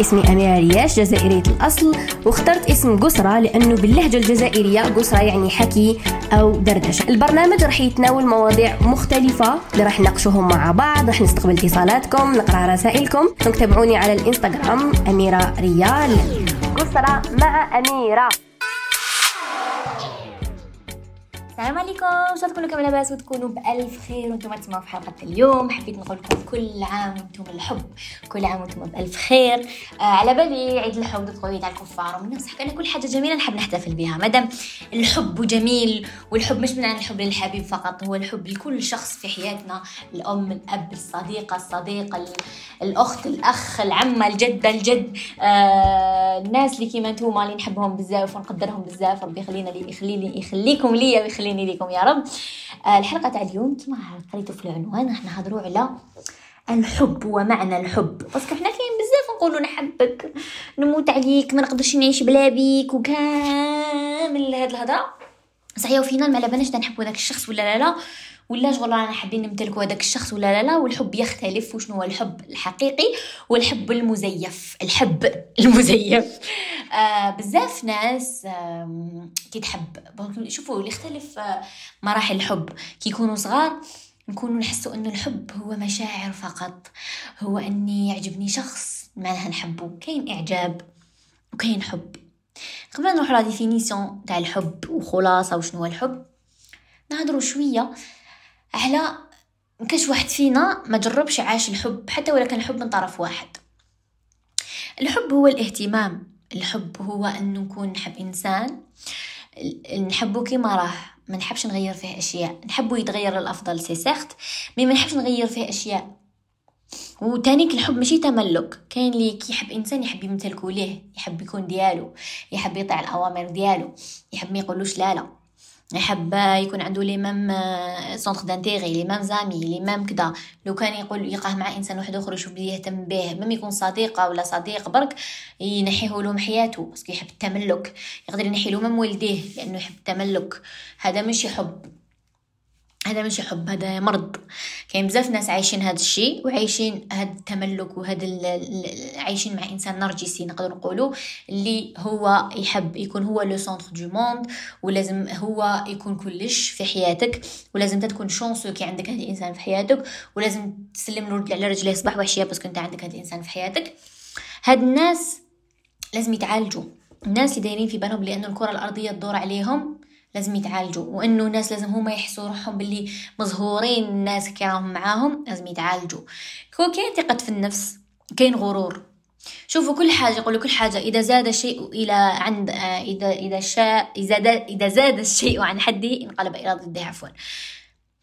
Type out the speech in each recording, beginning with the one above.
اسمي أميرة رياش جزائرية الأصل. واخترت اسم قسرة لأنه باللهجة الجزائرية قسرة يعني حكي أو دردشة. البرنامج راح يتناول مواضيع مختلفة اللي راح نناقشوهم مع بعض راح نستقبل اتصالاتكم نقرأ رسائلكم. donc تابعوني على الإنستغرام أميرة ريال. قسرة مع أميرة. السلام عليكم. ان شاء الله تكونوا كامل لاباس وتكونوا بألف خير وأنتم تسمعوا في حلقة اليوم. حبيت نقول لكم كل عام وأنتم الحب. كل عام وأنتم بألف خير. آه على بالي عيد الحب تقولوا عيد الكفار ومن نفس حكينا كل حاجة جميلة نحب نحتفل بها. مادام الحب جميل والحب مش من عن الحب للحبيب فقط هو الحب لكل شخص في حياتنا. الأم الأب الصديقة الصديقه الأخت الأخ العمة الجده الجد. آه الناس اللي كيما نتوما اللي نحبهم بزاف ونقدرهم بزاف. ربي يخلينا لي يخلي يخليكم ليا ويخلي يخليني لكم يا رب. آه الحلقة تاع اليوم كما قريتوا في العنوان راح نهضروا على الحب ومعنى الحب. parce que حنا كاين بزاف نقولوا نحبك نموت عليك ما نقدرش نعيش بلا بيك وكامل هاد الهضرة. صحيح وفينا ما على بالناش نحبوا داك الشخص ولا لا لا. ولا شغل رانا حابين نمتلكوا هذاك الشخص ولا لا لا والحب يختلف وشنو هو الحب الحقيقي والحب المزيف الحب المزيف. آه بزاف ناس آه كي تحب شوفوا اللي يختلف آه مراحل الحب. كي يكونوا صغار نكونوا نحسوا إنه الحب هو مشاعر فقط. هو إني يعجبني شخص معناها نحبه كاين إعجاب وكاين حب. قبل نروح la définition تاع الحب وخلاصة وشنو هو الحب نهضروا شوية على كاش واحد فينا ما جربش عاش الحب حتى ولا كان الحب من طرف واحد. الحب هو الاهتمام الحب هو انه نكون نحب إنسان نحبه كيما راه ما نحبش نغير فيه أشياء. نحبه يتغير للأفضل c'est certain mais ما نحبش نغير فيه أشياء. وتانيك الحب ماشي تملك كاين اللي كيحب إنسان يحب يمتلكو ليه يحب يكون ديالو يحب يطيع الأوامر ديالو يحب ما يقولوش لا لا. يحب يكون عنده les mêmes centres d'intérêt les mêmes amis les mêmes كدا. لو كان يقول يلقاه مع إنسان واحد آخر يشوف بلي يهتم به même يكون صديقه ولا صديق برك ينحيه له من حياته parce que يحب التملك. يقدر ينحي له même والديه لأنه يحب التملك. هذا ماشي حب هذا مش حب هذا مرض. كاين بزاف ناس عايشين هذا الشيء وعايشين هذا التملك وهذا عايشين مع إنسان نرجسي نقدر نقولوا اللي هو يحب يكون هو le centre du monde ولازم هو يكون كلش في حياتك ولازم تكون chanceux كي عندك هذا الإنسان في حياتك ولازم تسلم له على رجليه صباح وعشيه parce que انت عندك هذا الإنسان في حياتك. هاد الناس لازم يتعالجوا الناس اللي دايرين في بالهم لأنه الكرة الأرضية تدور عليهم لازم يتعالجوا وإنه الناس لازم هما يحسوا روحهم باللي مزهورين الناس كي راهم معاهم لازم يتعالجوا. كو كاين ثقة في النفس كاين غرور. شوفوا كل حاجة يقولوا كل حاجة إذا زاد الشيء إلى عند إذا إذا شاء إذا إذا زاد الشيء عن حده انقلب إلى ضده عفوا.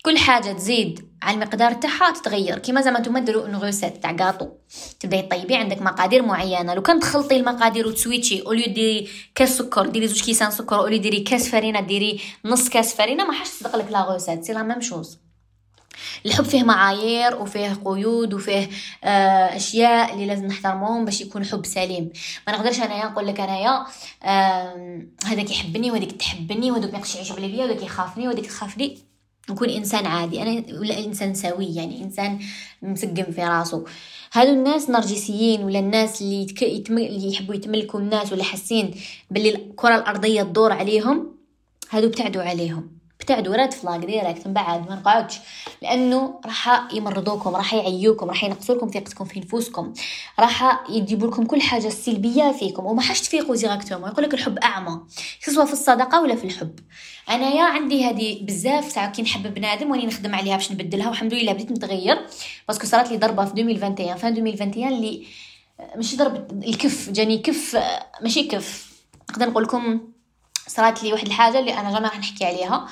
كل حاجة تزيد على المقدار تاعها تتغير. كيما زعما نتوما ديروا une recette تاع كاطو تبداي طيبي عندك مقادير معينة. لو كان تخلطي المقادير وتسويتشي au lieu ديري كاس سكر ديري زوج كيسان سكر au lieu ديري كاس فرينة ديري نص كاس فرينة ما حاش تصدق لك la recette c'est la même chose. الحب فيه معايير وفيه قيود وفيه آه أشياء اللي لازم نحترمهم باش يكون حب سليم. ما نقدرش أنايا نقول لك أنايا هذاك يحبني وهذيك تحبني وهذاك ما يقدرش يعيش بيا وهذاك يخافني وهذيك تخافني نكون إنسان عادي. أنا ولا إنسان سوي يعني إنسان مسقم في راسه. هادو الناس نرجسيين ولا الناس اللي, يتك... يتم... اللي يحبوا يتملكوا الناس ولا حاسين باللي الكرة الأرضية تدور عليهم هادو ابتعدوا عليهم. ابتعدوا راد فلاك direct من بعد ما نقعدش لأنه راح يمرضوكم راح يعيوكم راح ينقصوا لكم ثقتكم في نفوسكم راح يجيبوا لكم كل حاجة سلبيه فيكم وما حاش تفيقوا directement يقول لك الحب أعمى. سواء في الصداقه ولا في الحب؟ أنا يا عندي هذه بزاف ساعه كي نحب بنادم واني نخدم عليها باش نبدلها والحمد لله بديت نتغير باسكو صارت لي ضربة في 2021 في 2021 اللي ماشي ضرب الكف جاني كف ماشي كف نقدر نقول لكم صارت لي واحد الحاجة اللي أنا جامع نحكي عليها.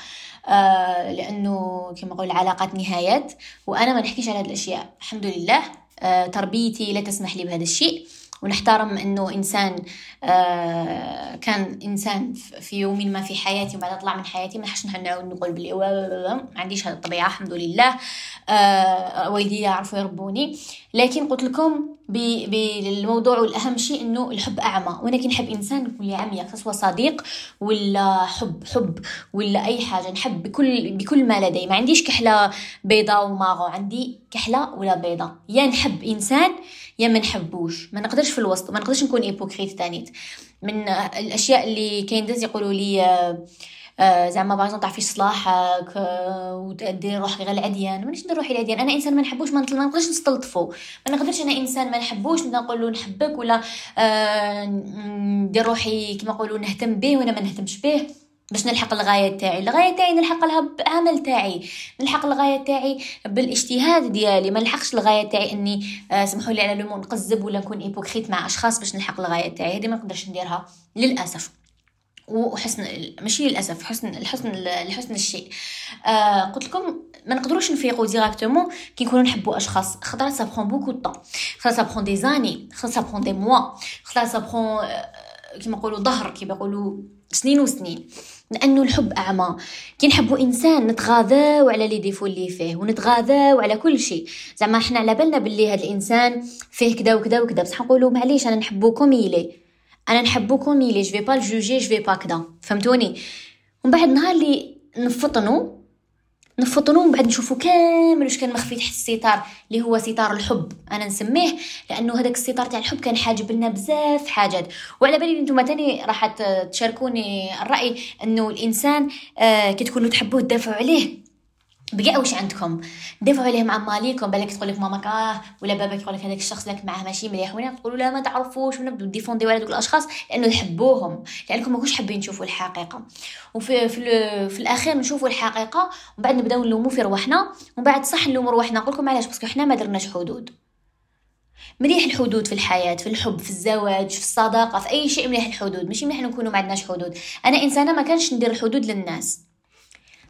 آه لأنه كما نقول العلاقات نهايات وأنا ما نحكيش على هذه الأشياء. الحمد لله. آه تربيتي لا تسمح لي بهذا الشيء. ونحترم أنه إنسان آه كان إنسان في يوم ما في حياتي وبعد طلع من حياتي ما حش نعاود نقول بلي ما عنديش هذه الطبيعة الحمد لله. آه والدي يعرفوا يربوني لكن قلت لكم بالموضوع والأهم شيء إنه الحب أعمى. وأنا كي نحب إنسان نكون لي عميق سواء صديق ولا حب حب ولا أي حاجة. نحب بكل بكل ما لدي. ما عنديش كحلة بيضاء وماغو عندي كحلة ولا بيضاء يا نحب إنسان يا ما نحبوش. ما نقدرش في الوسط. ما نقدرش نكون hypocrite تانيت. من الأشياء اللي كاين داز يقولوا لي آه، زعما باش تعرفي صلاحك آه، وديري روحك غير العديان مانيش ندير روحي العديان أنا إنسان ما نحبوش ما نقدرش نستلطفو. ما نقدرش أنا إنسان ما نحبوش نقول له نحبك ولا آه، ندير روحي كما نقولوا نهتم به وأنا ما نهتمش به. باش نلحق الغاية تاعي. الغاية تاعي نلحق لها بعمل تاعي. نلحق الغاية تاعي بالاجتهاد ديالي. ما نلحقش الغاية تاعي إني سمحوا لي على لو نقزب ولا نكون hypocrite مع أشخاص باش نلحق الغاية تاعي. هذه ما نقدرش نديرها للأسف. وحسن ماشي للأسف حسن الحسن لحسن الشيء. آه قلت لكم ما نقدروش نفيقوا directement كي نكونوا نحبوا أشخاص. خاطر ça prend beaucoup de temps خاطر ça prend des années خاطر ça prend des mois خاطر ça prend كيما نقولوا ظهر كيما يقولوا سنين وسنين. لأنه الحب أعمى. كي نحبوا إنسان نتغاذاو على les défauts اللي فيه ونتغاذاو على كل شيء. زعما إحنا على بالنا باللي هذا الإنسان فيه كذا وكذا وكذا بصح نقولوا معليش أنا نحبوكم يلي أنا نحبكم mais je vais pas juger je vais pas كدا. فهمتوني؟ ومن بعد نهار اللي نفطنوا نفطنوا ومن بعد نشوفوا كامل واش كان مخفي تحت الستار اللي هو ستار الحب. أنا نسميه لأنه هذاك الستار تاع الحب كان حاجب لنا بزاف حاجات. وعلى بالي نتوما تاني راح تشاركوني الرأي إنه الإنسان آه كي تكونوا تحبوه تدافعوا عليه. بقى واش عندكم؟ دافعوا عليه مع ماليكم بالك تقول لك ماماك آه ولا باباك يقول لك هذاك الشخص لك معاه ماشي مليح. وين تقولوا لا ما تعرفوش ونبداو ديفونديو على دوك الاشخاص لأنه تحبوهم لأنكم ماكوش حابين تشوفوا الحقيقة. وفي في, في الأخير نشوفوا الحقيقة ومن بعد نبداو نلوموا في رواحنا ومن بعد صح نلوموا رواحنا. نقول لكم علاش؟ parce que حنا ما درناش حدود. مليح الحدود في الحياة في الحب في الزواج في الصداقة في أي شيء مليح الحدود. ماشي مليح نكونوا ما عندناش حدود. أنا إنسانة ما كانش ندير الحدود للناس.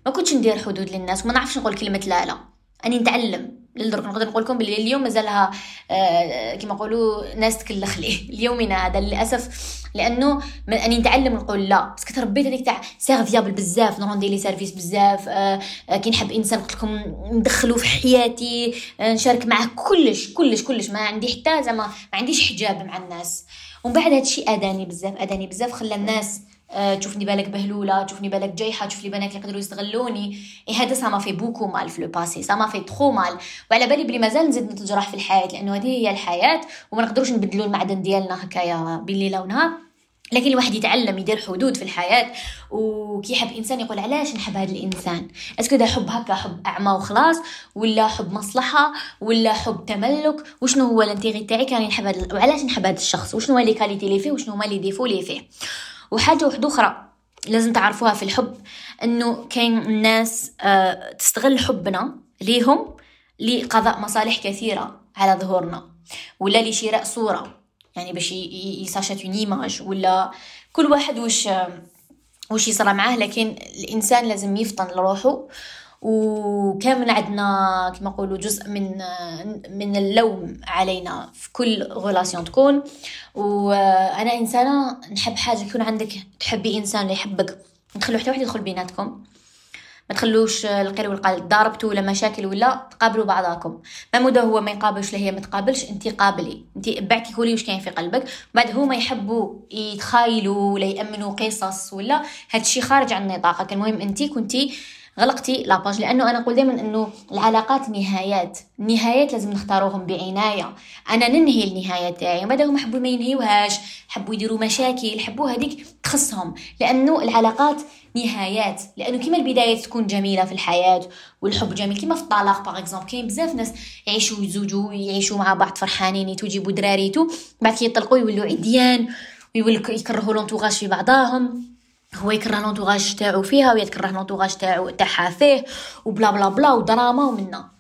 ما كنتش ندير حدود للناس وما نعرفش نقول كلمة لا لا. أني نتعلم. للدرجة نقدر نقول لكم باللي اليوم مازالها آه كما نقولوا ناس تكلخ لي اليومنا هذا للأسف لأنه من أني نتعلم نقول لا. بس تربيت هذيك تاع serviable بزاف نروندي les services بزاف آه آه كي نحب إنسان قلت لكم ندخلو في حياتي نشارك معاه كلش كلش كلش. ما عندي حتى زعما ما عنديش حجاب مع الناس. ومن بعد هادشي اداني بزاف اداني بزاف خلى الناس تشوفني بالك بهلولة تشوفني بالك جايحة تشوف لي بنات اللي يقدروا يستغلوني. اي هذا ça m'a fait beaucoup mal في le passé ça m'a fait trop mal. وعلى بالي بلي مازال نزيد نتجرح في الحياة لأنه هذه هي الحياة وما نقدروش نبدلوا المعدن ديالنا هكايا بالليلة ونهار. لكن الواحد يتعلم يدير حدود في الحياة. وكي يحب إنسان يقول علاش نحب هذا الإنسان؟ est-ce que ده حب هكا حب أعمى وخلاص ولا حب مصلحة ولا حب تملك وشنو هو ال intérêt تاعي؟ كان نحب هذا وعلاش نحب هذا الشخص؟ وشنو هو les qualités لي فيه؟ وشنو هما les défauts لي فيه؟ وحاجة وحده أخرى لازم تعرفوها في الحب إنه كاين ناس آه، تستغل حبنا ليهم لقضاء مصالح كثيرة على ظهورنا ولا لشراء صورة يعني باش ي s'achète une image ولا كل واحد وش وش يصرى معاه لكن الإنسان لازم يفطن لروحه. وكامل عندنا كما نقولوا جزء من من اللوم علينا في كل غولاسيون تكون. وأنا إنسانة نحب حاجة يكون عندك تحبي إنسان اللي يحبك. نخلو حتى واحد يدخل بيناتكم. ما تخلوش القير والقال ضربتوا ولا مشاكل ولا تقابلوا بعضاكم. ما مدى هو ما يقابلش ولا هي ما تقابلش انت قابلي. انت بعتي كولي واش كاين في قلبك. بعد هما يحبوا يتخايلوا ولا يامنوا قصص ولا هادشي خارج عن نطاقك. المهم انت كنتي غلقتي la page لأنه أنا نقول دائما إنه العلاقات نهايات. النهايات لازم نختاروهم بعناية. أنا ننهي النهاية تاعي. بعد هما حبوا ما ينهيوهاش. حبوا يديروا مشاكل. حبوا هذيك تخصهم. لأنه العلاقات نهايات. لأنه كيما البدايات تكون جميلة في الحياة والحب جميل. كيما في الطلاق par exemple كاين بزاف ناس يعيشوا يزوجوا يعيشوا مع بعض فرحانين. يجيبوا دراريتو بعد كي يطلقوا يولوا عديان ويولوا يكرهوا لونتوغاج في بعضاهم هو يكره لونتوراج تاعو فيها وهي تكره لونتوراج تاعو تاعها فيه وبلا بلا بلا ودراما ومنا.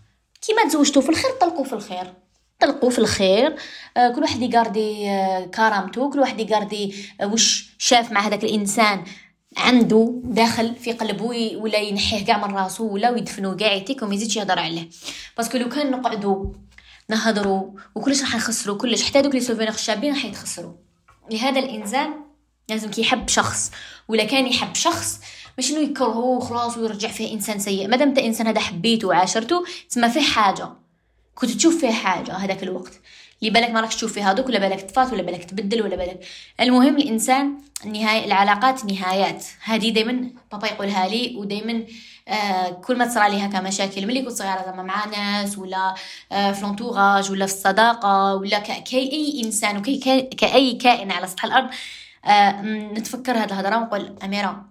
كيما تزوجتو في الخير طلقوا في الخير. طلقوا في الخير. آه كل واحد يقاردي آه كرامته كل واحد يقاردي آه وش شاف مع هذاك الإنسان عنده داخل في قلبه ولا ينحيه كاع من راسو ولا ويدفنو كاع يتيك وما يزيدش يهضر عليه. parce que لو كان نقعدو نهضروا وكلش راح نخسروا كلش. حتى دوك les souvenirs الشابين راح يتخسروا لهذا الإنسان لازم كي يحب شخص ولا كان يحب شخص مش إنه يكرهوه خلاص ويرجع فيه إنسان سيء. مادام انت إنسان هذا حبيته وعاشرته تسمى فيه حاجة. كنت تشوف فيها حاجة هذاك الوقت. اللي بالك ما راكش تشوف فيها هذوك ولا بالك تفات ولا بالك تبدل ولا بالك. المهم الإنسان النهاية العلاقات نهايات. هذه دائما بابا يقولها لي ودائما آه كل ما تصرى لي هكا مشاكل ملي كنت صغيرة زعما مع ناس ولا آه في لونتوراج ولا في الصداقة ولا كأي إنسان وكي كأي كائن على سطح الأرض نتفكر هذه الهضرة ونقول أميرة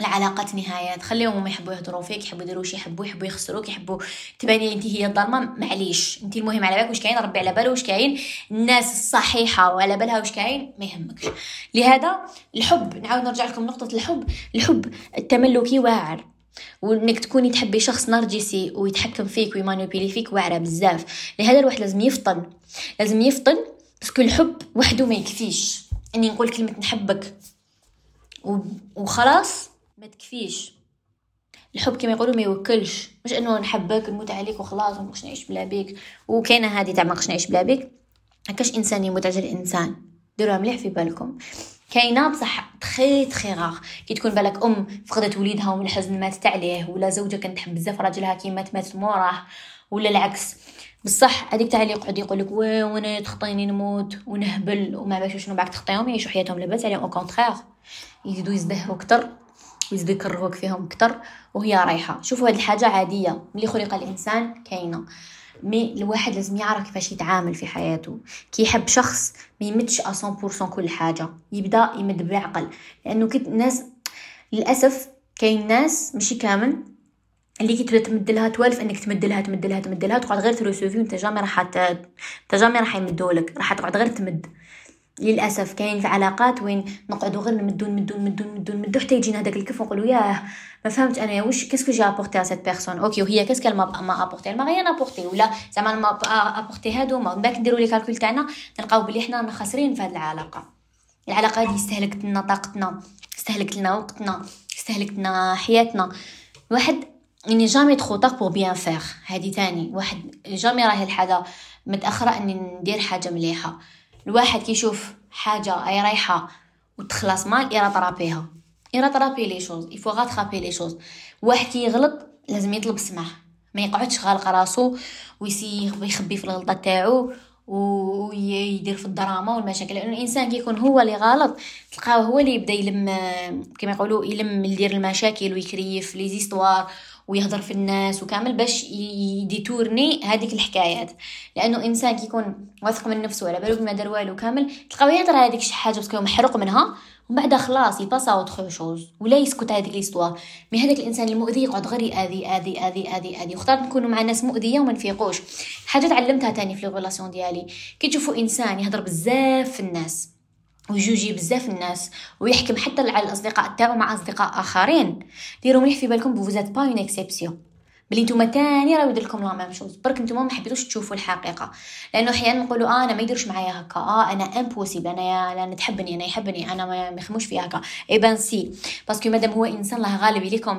العلاقات نهايات خليهم هما يحبوا يهضروا فيك يحبوا يديروا شي يحبوا يحبوا يخسروك يحبوا تباني انت هي الظلمه معليش انت المهم على بالك واش كاين؟ ربي على باله واش كاين؟ الناس الصحيحة وعلى بالها واش كاين؟ ما يهمكش. لهذا الحب نعاود نرجع لكم نقطه الحب. الحب التملكي واعر. وإنك تكوني تحبي شخص نرجسي ويتحكم فيك ويمانوبيلي فيك واعرة بزاف. لهذا الواحد لازم يفطن. لازم يفطن parce que الحب وحده ما يكفيش. إني نقول كلمة نحبك. وخلاص ما تكفيش. الحب كما يقولوا ما يوكلش. مش إنه نحبك نموت عليك وخلاص ما نعيش بلا بيك. وكاينة هذه تاع ما نعيش بلا بيك. هكاش إنسان يموت على الإنسان. ديروها مليح في بالكم. كاينة بصح تخي تخي غاغ كي تكون بالك أم فقدت وليدها ومن الحزن ماتت عليه ولا زوجة كانت تحب بزاف راجلها كي مات ماتت موراه ولا العكس. بصح هذيك تاع اللي يقعد يقول لك وأنا تخطيني نموت ونهبل وما باش شنو باك تخطيهم يعيشوا حياتهم لاباس عليهم au contraire يزيدوا يزدهروا أكثر ويزيدوا يكرهوك فيهم أكثر وهي رايحة. شوفوا هذه الحاجة عادية ملي خلق الإنسان كاينة. mais الواحد لازم يعرف كيفاش يتعامل في حياته. كي يحب شخص ما يمدش 100% كل حاجة. يبدأ يمد بعقل. لأنه كت ناس للأسف كاين ناس ماشي كامل اللي كي تمد لها توالف انك تمد لها تمد لها تمد لها تقعد غير تروسوفي وانت jamais راح انت jamais راح يمدولك راح تقعد غير تمد. للأسف كاين في علاقات وين نقعدوا غير نمدو نمدو نمدو نمدو نمدو حتى يجينا هذاك الكف ونقولوا ياه ما فهمت أنا واش qu'est-ce que j'ai apporté à cette personne OK وهي qu'est-ce que m'a m'a apporté m'a rien apporté ولا زعما ما apporté هادو ما باش نديرو les calculs تاعنا نلقاو بلي حنا خاسرين في هذه العلاقة. العلاقة هذه استهلكت لنا طاقتنا استهلكت لنا وقتنا استهلكت لنا حياتنا. واحد il n'est jamais trop tard pour bien faire هادي تاني. واحد jamais راهي الحاجة متأخرة إني ندير حاجة مليحة. الواحد كيشوف حاجة أي رايحة وتخلص مال يراترابيها. يراترابي لي شوز. يفو غاترابي لي شوز واحد كي يغلط لازم يطلب سماح. ما يقعدش غالق راسو وي essayer يخبي في الغلطة تاعو ويدير في الدراما والمشاكل. لأنه الإنسان كيكون هو اللي غلط تلقاه هو اللي يبدأ يلم كما يقولوا يلم يدير المشاكل وي créer les histoires ويهضر في الناس وكامل باش ي détourner هذيك الحكايات. لأنه إنسان كيكون واثق من نفسه على بالو ما دار والو كامل تلقاو يهضر هذيك شي حاجة parce que محروق منها ومن بعد خلاص ي passer à autre chose ولا يسكت هذيك l'histoire mais هذاك الإنسان المؤذي يقعد غير يأذي اذي اذي اذي اذي وختار نكونوا مع ناس مؤذية وما نفيقوش. حاجة تعلمتها تاني في ال relations ديالي. كي تشوفوا إنسان يهضر بزاف في الناس ويجوجي بزاف الناس ويحكم حتى على الأصدقاء تاعو مع أصدقاء آخرين. ديروا مليح في بالكم vous êtes pas une exception بلي نتوما تاني راه يدير لكم la même chose. برك نتوما ما حبيتوش تشوفوا الحقيقة. لأنه أحيانا نقولوا آه أنا ما يديرش معايا هكا. آه أنا impossible أنا يا لا تحبني أنا يحبني. أنا ما يخموش فيها هكا. eh ben si. parce que مادام هو إنسان الله غالب لي comme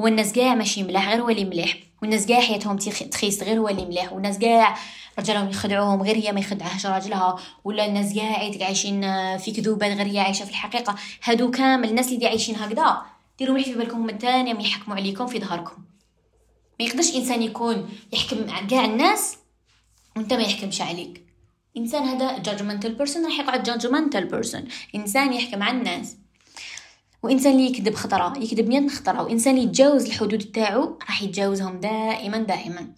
هو الناس كاع ماشي ملاح غير هو اللي مليح. والناس كاع حياتهم تخيس غير هو اللي مليح. والناس كاع رجالهم يخدعوهم غير هي ما يخدعهاش راجلها. ولا الناس كاع عايشين في كذوبات غير هي عايشة في الحقيقة. هادو كامل الناس اللي عايشين هكذا ديروا مليح في بالكم من تاني يحكموا عليكم في ظهركم. ما يقدرش إنسان يكون يحكم كاع الناس وأنت ما يحكمش عليك. إنسان هذا judgmental person راح يقعد judgmental person إنسان يحكم على الناس. وإنسان اللي يكذب خطرة يكذب مئة خطرة. وإنسان اللي يتجاوز الحدود تاعو راح يتجاوزهم دائما دائما.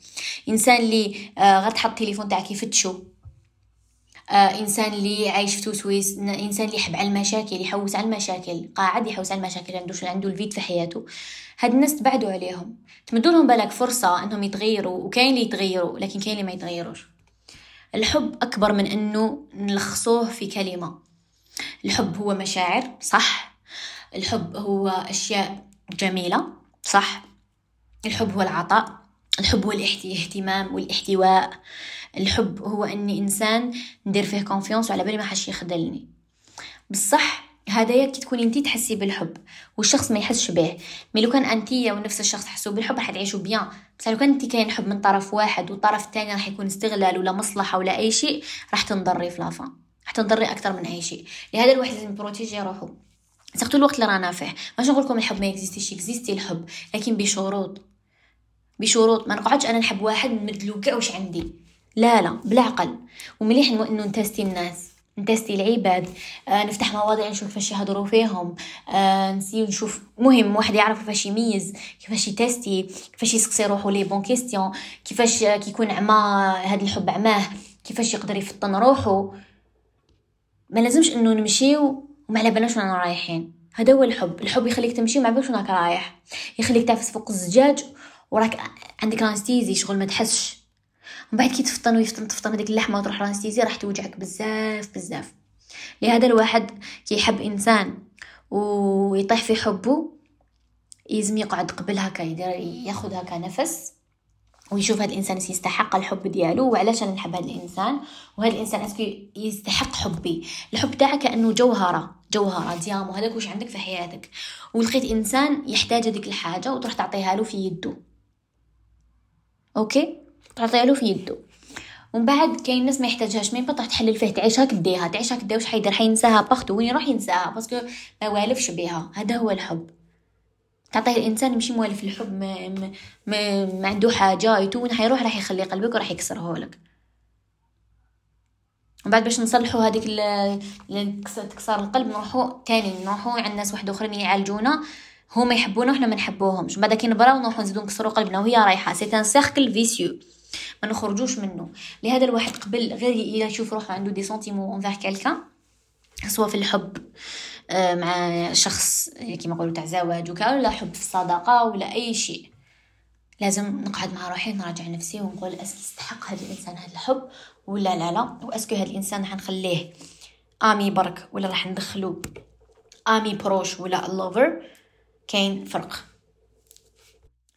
إنسان اللي آه غير التليفون تاعك يفتشو. إنسان اللي عايش في توسويس إنسان اللي يحب على المشاكل يحوس على المشاكل قاعد يحوس على المشاكل عنده عنده الفيد في حياته. هاد الناس تبعدوا عليهم. تمدوا لهم بالك فرصة إنهم يتغيروا وكاين اللي يتغيروا لكن كاين اللي ما يتغيروش. الحب أكبر من إنه نلخصوه في كلمة. الحب هو مشاعر صح. الحب هو أشياء جميلة صح. الحب هو العطاء. الحب هو الاهتمام والاحتواء. الحب هو إني إنسان ندير فيه confiance وعلى بالي ماحش يخذلني. بصح هذايا كي تكوني أنتي تحسي بالحب والشخص ما يحسش به. mais لو كان أنتي ونفس الشخص تحسوا بالحب راح تعيشوا bien. بس لو كان أنتي كاين حب من طرف واحد والطرف الثاني راح يكون استغلال ولا مصلحة ولا أي شيء راح تنضري في la fin. راح تنضري أكثر من أي شيء. لهذا الواحد لازم ي protéger روحه. surtout الوقت اللي رانا فيه. ماشي نقول لكم الحب ما exister ش existe الحب لكن بشروط. بشروط. ما نقعدش أنا نحب واحد نمدلو كاع واش عندي. لا لا بالعقل ومليح انه ن tester الناس ن tester العباد. آه نفتح مواضيع نشوف كيفاش يهضروا فيهم. آه ن essayer نشوف مهم واحد يعرف كيفاش يميز كيفاش ي tester كيفاش يسقسي روحو les bonnes questions كيفاش كيكون عما هذا الحب عماه كيفاش يقدر يفطن روحو ما لازمش إنه نمشيو وما على بالناش وين رايحين. هذا هو الحب. الحب يخليك تمشي وما بالك وين رايح. يخليك تعفس فوق الزجاج وراك عندك l'anesthésie شغل ما تحسش. ومن بعد كي تفطن ويفطن تفطن هذيك اللحمة وتروح l'anesthésie راح توجعك بزاف بزاف. لهذا الواحد كي يحب إنسان ويطيح في حبه لازم يقعد قبل هكا يدير ياخذ هكا نفس ويشوف هذا الإنسان يستحق الحب ديالو وعلاش أنا نحب هذا الإنسان وهذا الإنسان est-ce que يستحق حبي. الحب تاعك كأنه جوهرة جوهرة diamant هذاك واش عندك في حياتك. ولقيت إنسان يحتاج هذيك الحاجة وتروح تعطيها له في يده OK؟ تعطيها له في يده. ومن بعد كاين ناس ما يحتاجهاش مين بطح تحلل فيه تعيشها كديها تعيشها كديها واش حيدير؟ حينساها باختو وين يروح ينساها باسكو ما والفش بها هذا هو الحب. تعطيه الإنسان ماشي موالف الحب ما, ما, ما, ما عنده حاجة يتون حيروح راح يخلي قلبك وراح يكسره لك. ومن بعد باش نصلحوا هذيك تكسر القلب نروحوا تاني نروحوا عند ناس واحد أخرين يعالجونا. هما يحبونا وحنا ما نحبوهمش. بعد كي نبراو نروحوا نزيدو نكسروا قلبنا وهي رايحة. سي ان سيركل فيسيو ما نخرجوش منه. لهذا الواحد قبل غير يشوف روحه عنده des sentiments envers quelqu'un سواء في الحب آه، مع شخص كيما نقولوا تاع زواج ولا حب في الصداقة ولا أي شيء. لازم نقعد مع روحي نراجع نفسي ونقول est-ce que يستحق هذا الإنسان هذا الحب ولا لا لا و est-ce que هذا الإنسان راح نخليه ami برك ولا راح ندخلو ami proche ولا lover كاين فرق.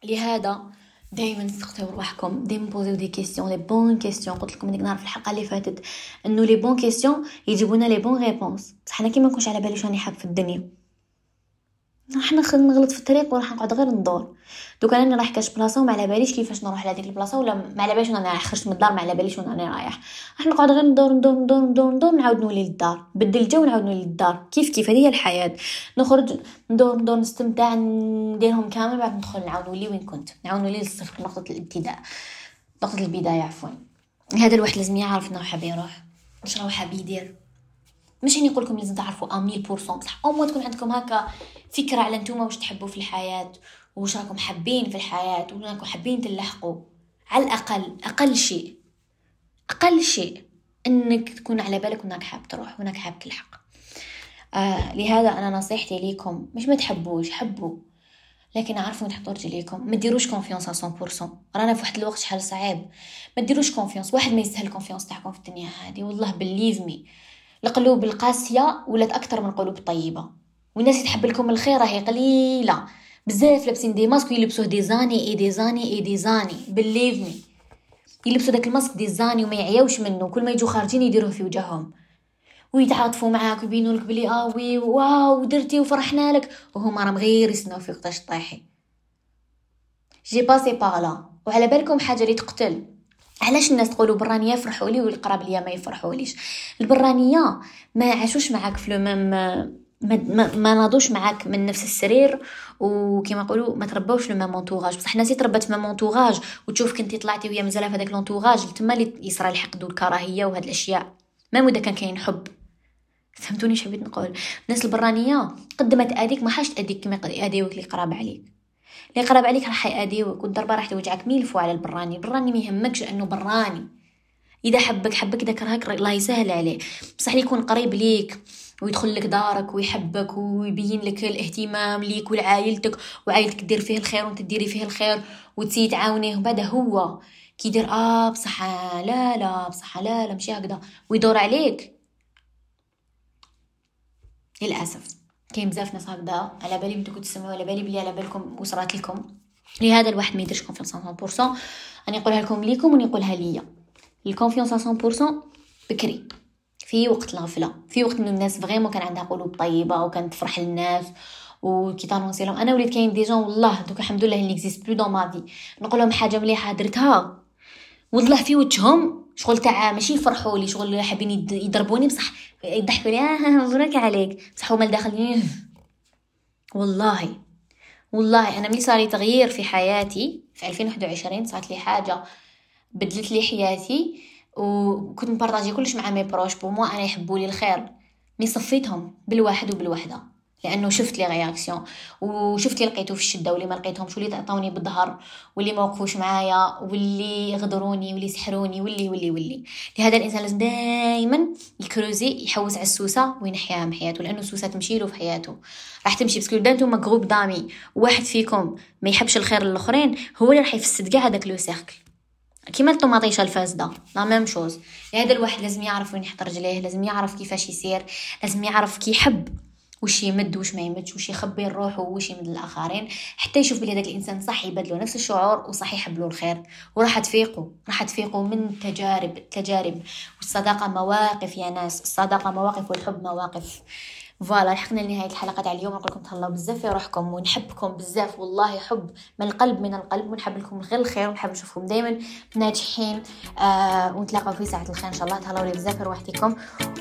لهذا دائما تسقسيوا رواحكم دائما poser يو des questions les bonnes questions. قلت لكم ديك النهار في الحلقة اللي فاتت إنه les bonnes questions يجيبونا les bonnes réponses. بصح حنا كيما نكونش على بالي شنو حاب في الدنيا. راح نغلط في الطريق وراح نقعد غير ندور دوك أنا رايح كاش بلاصة وما على باليش كيفاش نروح لهذيك البلاصة ولا ما على باليش أنا خرجت من الدار ما على باليش وين أنا رايح. راح نقعد غير ندور ندور ندور ندور ندور نعاود نولي للدار. بدل الجو نعاود نولي للدار. كيف كيف؟ هذه هي الحياة. نخرج ندور ندور نستمتع نديرهم كامل بعد ندخل نعاود نولي وين كنت. نعاود نولي للصفر نقطة الابتداء. نقطة البداية عفوا. هذا الواحد لازم يعرف إنه حاب يروح. واش راه حاب يدير. مش اني نقول لكم لازم تعرفوا 100% بصح أو مو تكون عندكم هكا فكرة على نتوما واش تحبوا في الحياة وش راكم حابين في الحياة وراكم حابين تلحقوا. على الأقل أقل شيء أقل شيء إنك تكون على بالك انك حاب تروح وإنك حاب تلحق. آه لهذا أنا نصيحتي ليكم مش ما تحبوش حبوا. لكن اعرفوا تحطوا رجليكم ما ديروش confiance 100% رانا في واحد الوقت شحال صعيب. ما ديروش confiance واحد ما يستاهل confiance تاعكم في الدنيا هذه. والله believe me القلوب القاسية ولات أكثر من القلوب الطيبة. والناس اللي تحب لكم الخير راهي قليلة. بزاف لابسين des masques ويلبسوه des années et des années et des années. believe me يلبسوا داك ال masque des années وما يعياوش منه. كل ما يجوا خارجين يديروه في وجههم. ويتعاطفوا معاك ويبينوا لك بلي آه وي واو درتي وفرحنا لك. وهما راهم غير يسناو في وقتاش طيحي. j'ai passé par là وعلى بالكم حاجة اللي تقتل. علاش الناس تقولوا برانيه يفرحوا لي والقراب ليا ما يفرحوا ليش؟ البرانية ما عاشوش معاك في le même ما, ما, ما ناضوش معاك من نفس السرير وكما نقولوا ما تربوش le même entourage بصح ناس تربت même entourage وتشوف كنتي طلعتي وهي مازال في هذاك l'entourage تما اللي يصرى الحقد والكراهيه وهاد الأشياء. ما مده كان كاين حب. فهمتوني اش حبيت نقول؟ الناس البرانية قد ما تاديك ما حاش تاديك كما ياديوك اللي قراب عليك. اللي قراب عليك راح ياديوك والضربه راح توجعك ميل على البراني. البراني ما يهمكش إنه براني. إذا حبك حبك اذا كرهك الله يسهل عليه. بصح يكون قريب ليك ويدخل لك دارك ويحبك ويبين لك الاهتمام ليك ولعائلتك وعائلتك دير فيه الخير وأنت ديري فيه الخير وتسي تعاونيه. وبعد هو كيدير آه بصح لا لا بصح لا لا مشي هكذا. ويدور عليك. للأسف. كاين بزاف ناس هكذا على بالي بنتو تسمعوا على بالي بلي على بالكم وصرات لكم. لهذا الواحد ما يديرش confiance 100% أنا نقولها لكم ليكم ونقولها ليا. ال confiance 100% بكري. في وقت الغفلة. في وقت إنه الناس vraiment كان عندها قلوب طيبة وكانت تفرح للناس وكي ت annoncer لهم. أنا وليت كاين des gens والله دوك الحمد لله اللي existent plus dans ma vie نقول لهم حاجة مليحة درتها؟ والله في وجههم شغل تاع ماشي يفرحوا لي شغل حابين يضربوني بصح يضحكوا لي آه مبروك عليك. بصح هما داخلين. والله والله أنا ملي صار تغيير في حياتي في 2021 صارت لي حاجة بدلت لي حياتي وكنت ن partager كلش مع mes proches pour moi أنا يحبوا لي الخير. mais صفيتهم بالواحد وبالوحدة. لأنه شفت لي réaction وشفت لي لقيتو في الشدة واللي ما لقيتهمش واللي تعطوني بالظهر واللي ما وقفوش معايا واللي غدروني واللي سحروني واللي واللي واللي. لهذا الإنسان لازم دائما ي creuser يحوس على السوسة وينحيها من حياته لأنه السوسة تمشي له في حياته. راح تمشي parce que اذا نتوما groupe d'amis واحد فيكم ما يحبش الخير للآخرين هو اللي راح يفسد كاع هذاك le cercle كيما الطوماطيشه الفاسدة la même chose. لهذا الواحد لازم يعرف وين يحط رجليه لازم يعرف كيفاش يسير لازم يعرف كي يحب. وش يمد وش ما يمدش وش يخبي روحه وش يمد الآخرين حتى يشوف بلي هذاك الإنسان صح يبدلو نفس الشعور وصح يحب له الخير. وراح تفيقوا راح تفيقوا من تجارب تجارب والصداقة مواقف يا ناس الصداقة مواقف والحب مواقف. فوالا لحقنا لنهاية الحلقة تاع اليوم. نقول لكم تهلاو بزاف في روحكم ونحبكم بزاف. والله حب من القلب من القلب ونحب لكم غير الخير ونحب نشوفكم دائما ناجحين. آه ونتلاقاو في ساعة الخير إن شاء الله. تهلاو لي بزاف في روحتكم.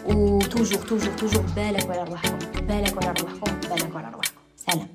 وتوجور توجور توجور بالك ولا روحكم. بالك ولا روحكم بالك ولا روحكم. سلام.